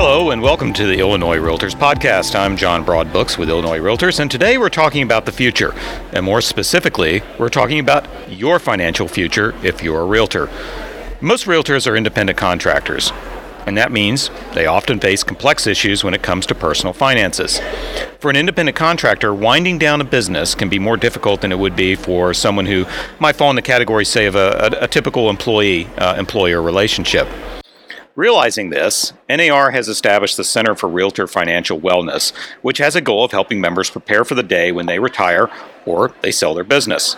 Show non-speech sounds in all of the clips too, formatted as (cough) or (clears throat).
Hello and welcome to the Illinois Realtors Podcast. I'm John Broadbooks with Illinois Realtors, and today we're talking about the future. And more specifically, we're talking about your financial future if you're a realtor. Most realtors are independent contractors, and that means they often face complex issues when it comes to personal finances. For an independent contractor, winding down a business can be more difficult than it would be for someone who might fall in the category, say, of a, a, a typical employee uh, employer relationship. Realizing this, NAR has established the Center for Realtor Financial Wellness, which has a goal of helping members prepare for the day when they retire or they sell their business.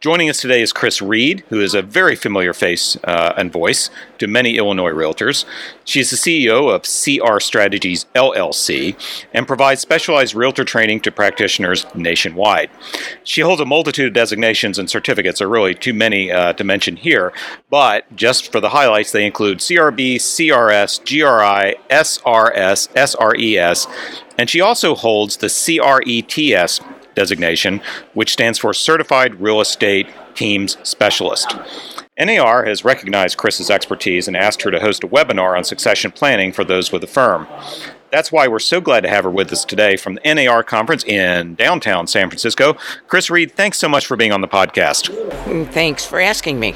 Joining us today is Chris Reed, who is a very familiar face uh, and voice to many Illinois realtors. She's the CEO of CR Strategies LLC and provides specialized realtor training to practitioners nationwide. She holds a multitude of designations and certificates, are really too many uh, to mention here, but just for the highlights, they include CRB, CRS, GRI, SRS, SRES, and she also holds the CRETS designation, which stands for Certified Real Estate Teams Specialist. NAR has recognized Chris's expertise and asked her to host a webinar on succession planning for those with the firm. That's why we're so glad to have her with us today from the NAR conference in downtown San Francisco. Chris Reed, thanks so much for being on the podcast. Mm, thanks for asking me.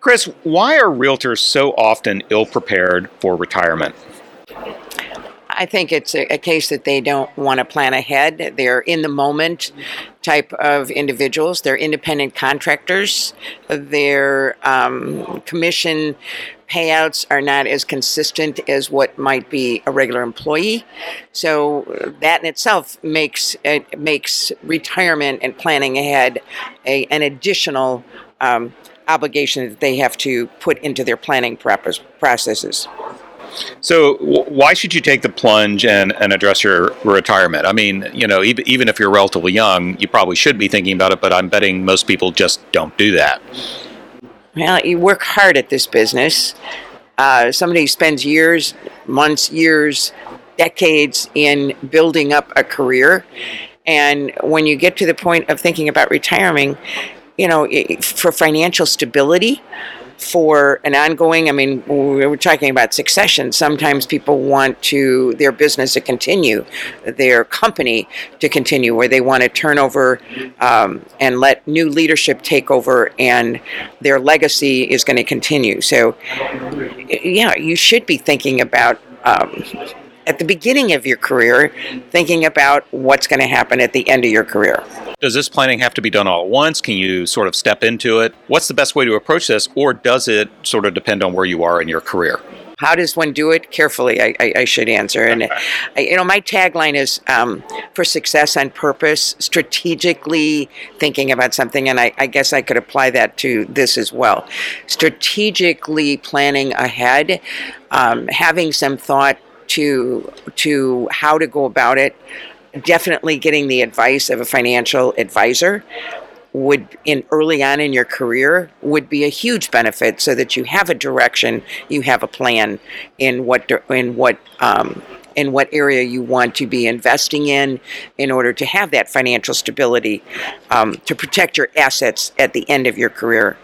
Chris, why are realtors so often ill prepared for retirement? I think it's a, a, case that they don't want to plan ahead. They're in the moment type of individuals. They're independent contractors. Their um, commission payouts are not as consistent as what might be a regular employee. So that in itself makes it makes retirement and planning ahead a, an additional um, obligation that they have to put into their planning processes. So, w- why should you take the plunge and, and address your retirement? I mean, you know, even, even if you're relatively young, you probably should be thinking about it, but I'm betting most people just don't do that. Well, you work hard at this business. Uh, somebody spends years, months, years, decades in building up a career. And when you get to the point of thinking about retiring, you know, for financial stability, for an ongoing i mean we are talking about succession. Sometimes people want to their business to continue their company to continue where they want to turn over um, and let new leadership take over and their legacy is going to continue. So yeah you should be thinking about um, at the beginning of your career thinking about what's going to happen at the end of your career does this planning have to be done all at once? Can you sort of step into it? What's the best way to approach this, or does it sort of depend on where you are in your career? How does one do it? Carefully, I, I, I should answer. And I, you know, my tagline is um, for success on purpose, strategically thinking about something, and I, I guess I could apply that to this as well. Strategically planning ahead, um, having some thought to to how to go about it definitely getting the advice of a financial advisor would in early on in your career would be a huge benefit so that you have a direction you have a plan in what in what um, in what area you want to be investing in in order to have that financial stability um, to protect your assets at the end of your career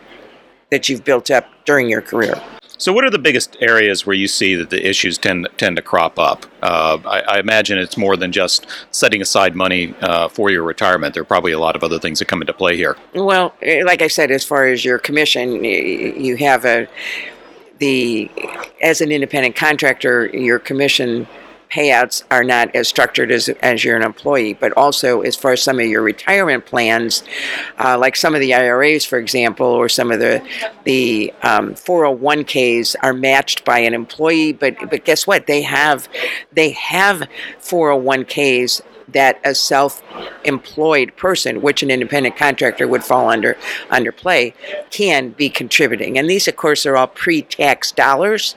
that you've built up during your career so, what are the biggest areas where you see that the issues tend tend to crop up? Uh, I, I, imagine it's more than just setting aside money uh, for your retirement. There are probably a lot of other things that come into play here. Well, eh, like I said, as far as your commission, you have a the as an independent contractor, your commission payouts are not as structured as, as you're an employee, but also as far as some of your retirement plans, uh, like some of the IRAs, for example, or some of the the um, 401ks are matched by an employee. But but guess what? They have they have 401ks that a self-employed person, which an independent contractor would fall under under play, can be contributing. And these, of course, are all pre-tax dollars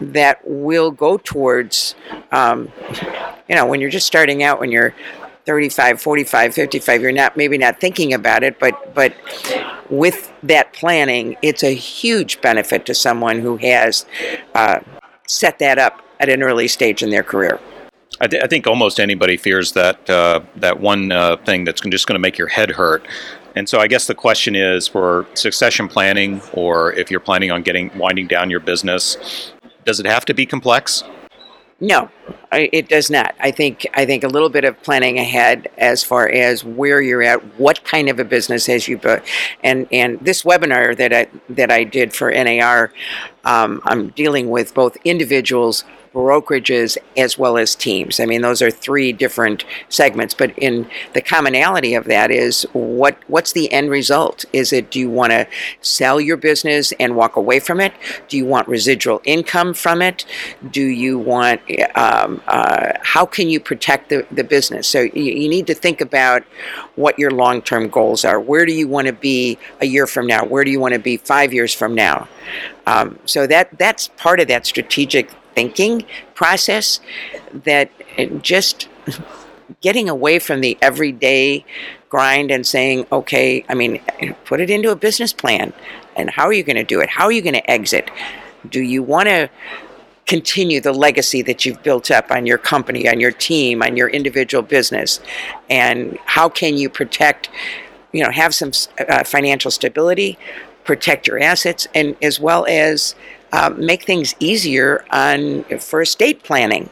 that will go towards, um, you know, when you're just starting out, when you're 35, 45, 55, you're not maybe not thinking about it, but but with that planning, it's a huge benefit to someone who has uh, set that up at an early stage in their career. I, th- I, think almost anybody fears that uh, that one uh, thing that's just going to make your head hurt. And so I guess the question is for succession planning, or if you're planning on getting winding down your business, does it have to be complex? No, it does not. I think I think a little bit of planning ahead as far as where you're at, what kind of a business has you built, and and this webinar that I that I did for NAR, um, I'm dealing with both individuals brokerages as well as teams. I mean, those are three different segments, but in the commonality of that is what what's the end result? Is it do you want to sell your business and walk away from it? Do you want residual income from it? Do you want um, uh, how can you protect the, the business? So you, you need to think about what your long term goals are. Where do you want to be a year from now? Where do you want to be five years from now? Um, so that that's part of that strategic thinking process that just getting away from the everyday grind and saying, okay, I mean, put it into a business plan. And how are you going to do it? How are you going to exit? Do you want to continue the legacy that you've built up on your company, on your team, on your individual business? And how can you protect, you know, have some uh, financial stability, protect your assets, and as well as uh, make things easier on for estate planning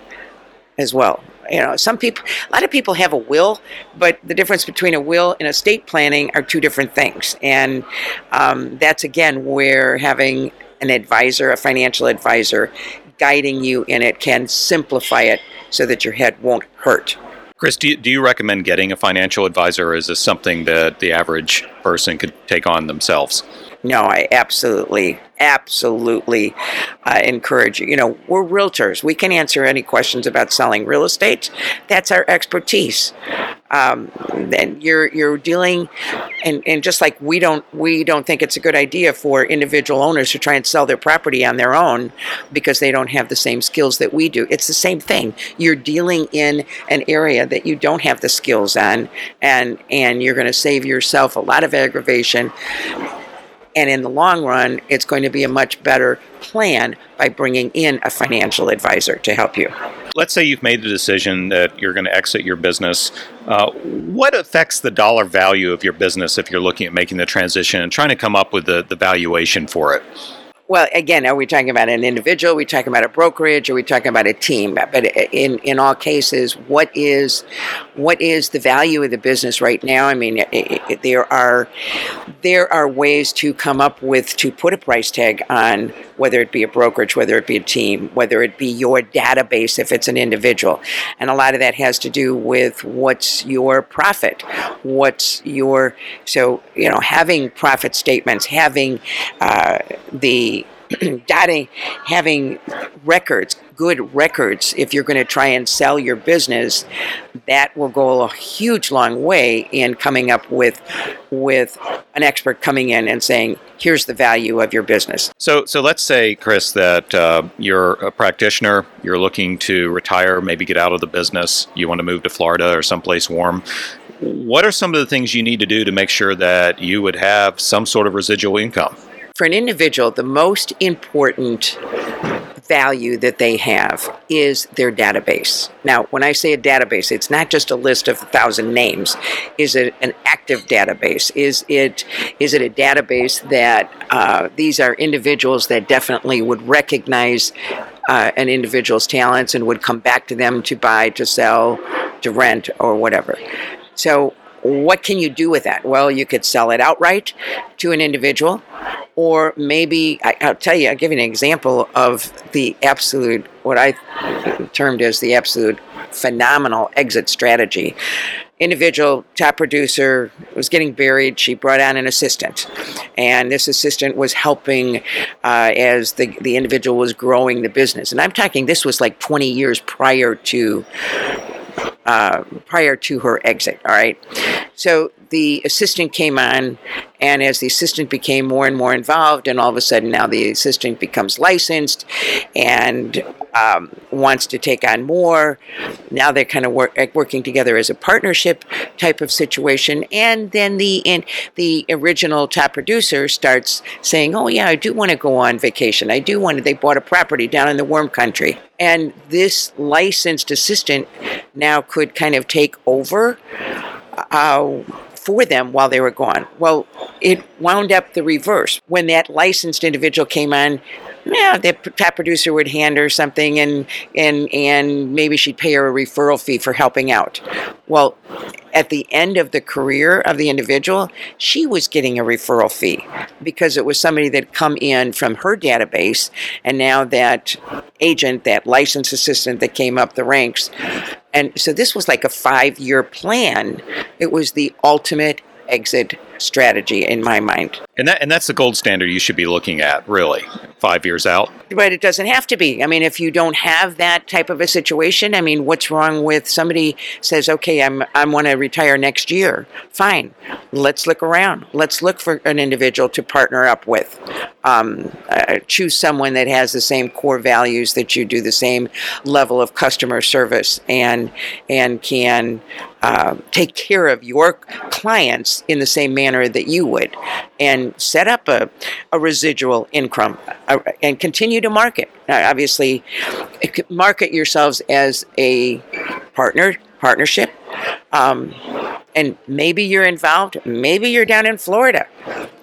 as well. You know, some people, a lot of people have a will, but the difference between a will and estate planning are two different things. And um, that's again where having an advisor, a financial advisor, guiding you in it can simplify it so that your head won't hurt. Chris, do you, do you recommend getting a financial advisor, or is this something that the average person could take on themselves? No, I absolutely, absolutely uh, encourage you. You know, we're realtors. We can answer any questions about selling real estate. That's our expertise. Um, and you're you're dealing, and, and just like we don't we don't think it's a good idea for individual owners to try and sell their property on their own because they don't have the same skills that we do. It's the same thing. You're dealing in an area that you don't have the skills on, and and you're going to save yourself a lot of aggravation and in the long run, it's going to be a much better plan by bringing in a financial advisor to help you. Let's say you've made the decision that you're going to exit your business. Uh, what affects the dollar value of your business if you're looking at making the transition and trying to come up with the, the valuation for it? Well, again, are we talking about an individual? Are we talking about a brokerage? Are we talking about a team? But in in all cases, what is what is the value of the business right now? I mean, it, it, there are there are ways to come up with to put a price tag on whether it be a brokerage, whether it be a team, whether it be your database if it's an individual, and a lot of that has to do with what's your profit, what's your so you know having profit statements, having uh, the (clears throat) data, having records, good records, if you're going to try and sell your business, that will go a huge long way in coming up with with an expert coming in and saying, "Here's the value of your business." So, so let's say, Chris, that uh, you're a practitioner, you're looking to retire, maybe get out of the business, you want to move to Florida or someplace warm. What are some of the things you need to do to make sure that you would have some sort of residual income? For an individual, the most important value that they have is their database. Now, when I say a database, it's not just a list of a thousand names. Is it an active database? Is it is it a database that uh, these are individuals that definitely would recognize uh, an individual's talents and would come back to them to buy, to sell, to rent, or whatever. So what can you do with that? Well, you could sell it outright to an individual, or maybe I, will tell you, I'll give you an example of the absolute, what I termed as the absolute phenomenal exit strategy. Individual top producer was getting buried. She brought on an assistant, and this assistant was helping uh, as the the individual was growing the business. And I'm talking this was like 20 years prior to uh, prior to her exit. All right. So the assistant came on, and as the assistant became more and more involved, and all of a sudden now the assistant becomes licensed and um, wants to take on more. Now they're kind of work, working together as a partnership type of situation, and then the in, the original top producer starts saying, "Oh yeah, I do want to go on vacation. I do want to." They bought a property down in the warm country, and this licensed assistant now could kind of take over. Uh, for them while they were gone. Well, it wound up the reverse. When that licensed individual came on, yeah, the top producer would hand her something, and and and maybe she'd pay her a referral fee for helping out. Well, at the end of the career of the individual, she was getting a referral fee because it was somebody that come in from her database, and now that agent, that licensed assistant that came up the ranks, and so this was like a five-year plan. It was the ultimate exit strategy in my mind. And that and that's the gold standard you should be looking at, really, five years out. But it doesn't have to be. I mean, if you don't have that type of a situation, I mean, what's wrong with somebody says, "Okay, I'm I want to retire next year." Fine, let's look around. Let's look for an individual to partner up with. Um, uh, choose someone that has the same core values that you do, the same level of customer service, and and can uh, take care of your clients in the same manner that you would, and set up a, a residual income uh, and continue to market. Now, obviously, market yourselves as a partner partnership. Um, and maybe you're involved, maybe you're down in Florida.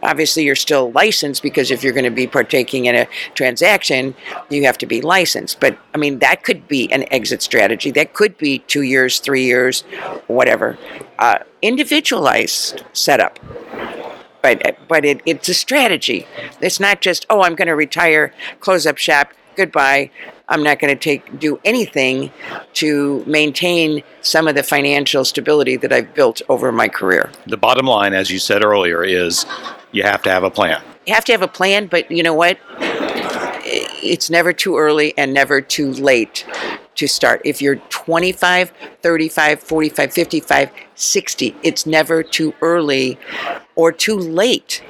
Obviously, you're still licensed because if you're going to be partaking in a transaction, you have to be licensed. But I mean, that could be an exit strategy. That could be two years, three years, whatever. Uh, individualized setup. But, but it, it's a strategy. It's not just, oh, I'm going to retire, close up shop, goodbye. I'm not going to take do anything to maintain some of the financial stability that I've built over my career. The bottom line, as you said earlier, is you have to have a plan. You have to have a plan, but you know what? It's never too early and never too late to start. If you're 25, 35, 45, 55, 60, it's never too early or too late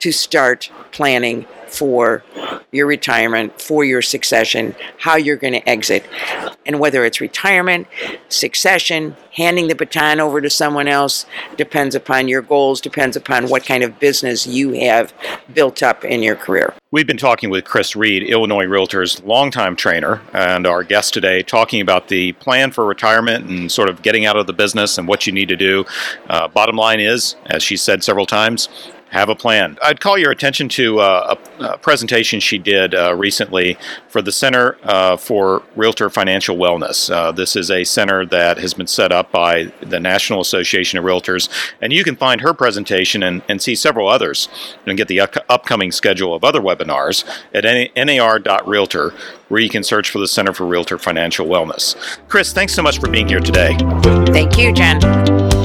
to start planning for your retirement, for your succession, how you're going to exit. And whether it's retirement, succession, handing the baton over to someone else, depends upon your goals, depends upon what kind of business you have built up in your career. We've been talking with Chris Reed, Illinois Realtors longtime trainer, and our guest today, talking about the plan for retirement and sort of getting out of the business and what you need to do. Uh, bottom line is, as she said several times, have a plan. I'd call your attention to uh, a, a, presentation she did uh, recently for the Center uh, for Realtor Financial Wellness. Uh, this is a center that has been set up by the National Association of Realtors, and you can find her presentation and, and see several others and get the up- upcoming schedule of other webinars at nar.realtor, where you can search for the Center for Realtor Financial Wellness. Chris, thanks so much for being here today. Thank you, Jen.